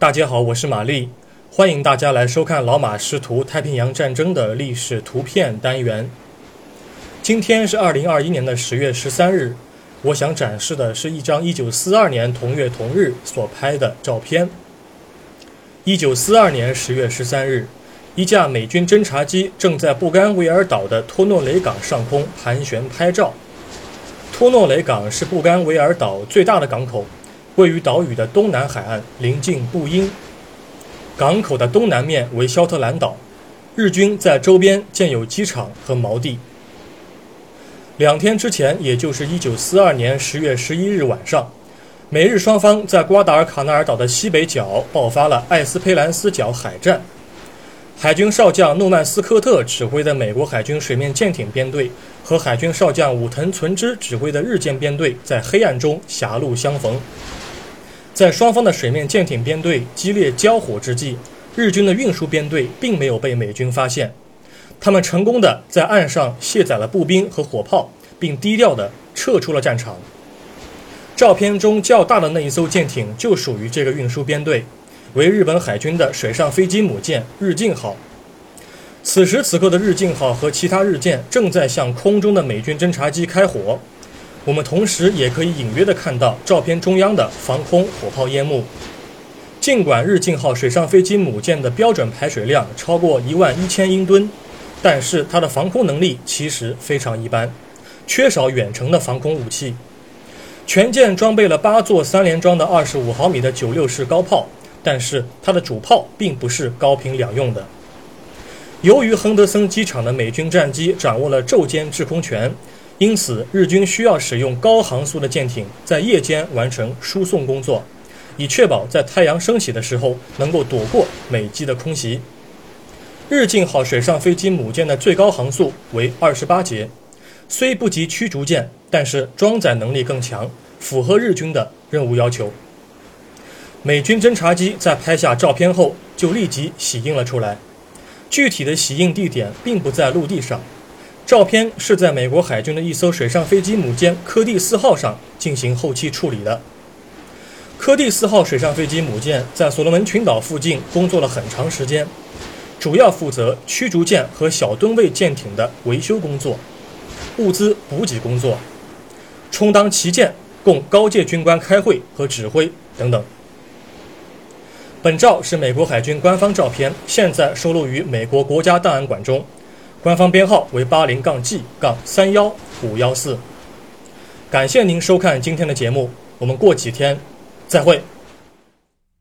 大家好，我是玛丽，欢迎大家来收看老马识图太平洋战争的历史图片单元。今天是二零二一年的十月十三日，我想展示的是一张一九四二年同月同日所拍的照片。一九四二年十月十三日，一架美军侦察机正在布干维尔岛的托诺雷港上空盘旋拍照。托诺雷港是布干维尔岛最大的港口。位于岛屿的东南海岸，临近布因。港口的东南面为肖特兰岛，日军在周边建有机场和锚地。两天之前，也就是1942年10月11日晚上，美日双方在瓜达尔卡纳尔岛的西北角爆发了艾斯佩兰斯角海战。海军少将诺曼斯科特指挥的美国海军水面舰艇编队和海军少将武藤纯之指挥的日舰编队在黑暗中狭路相逢。在双方的水面舰艇编队激烈交火之际，日军的运输编队并没有被美军发现，他们成功的在岸上卸载了步兵和火炮，并低调的撤出了战场。照片中较大的那一艘舰艇就属于这个运输编队，为日本海军的水上飞机母舰日进号。此时此刻的日进号和其他日舰正在向空中的美军侦察机开火。我们同时也可以隐约地看到照片中央的防空火炮烟幕。尽管日进号水上飞机母舰的标准排水量超过一万一千英吨，但是它的防空能力其实非常一般，缺少远程的防空武器。全舰装备了八座三连装的二十五毫米的九六式高炮，但是它的主炮并不是高频两用的。由于亨德森机场的美军战机掌握了昼间制空权。因此，日军需要使用高航速的舰艇在夜间完成输送工作，以确保在太阳升起的时候能够躲过美机的空袭。日进号水上飞机母舰的最高航速为二十八节，虽不及驱逐舰，但是装载能力更强，符合日军的任务要求。美军侦察机在拍下照片后就立即洗印了出来，具体的洗印地点并不在陆地上。照片是在美国海军的一艘水上飞机母舰科蒂斯号上进行后期处理的。科蒂斯号水上飞机母舰在所罗门群岛附近工作了很长时间，主要负责驱逐舰和小吨位舰艇的维修工作、物资补给工作，充当旗舰供高阶军官开会和指挥等等。本照是美国海军官方照片，现在收录于美国国家档案馆中。官方编号为八零杠 G 杠三幺五幺四，感谢您收看今天的节目，我们过几天再会。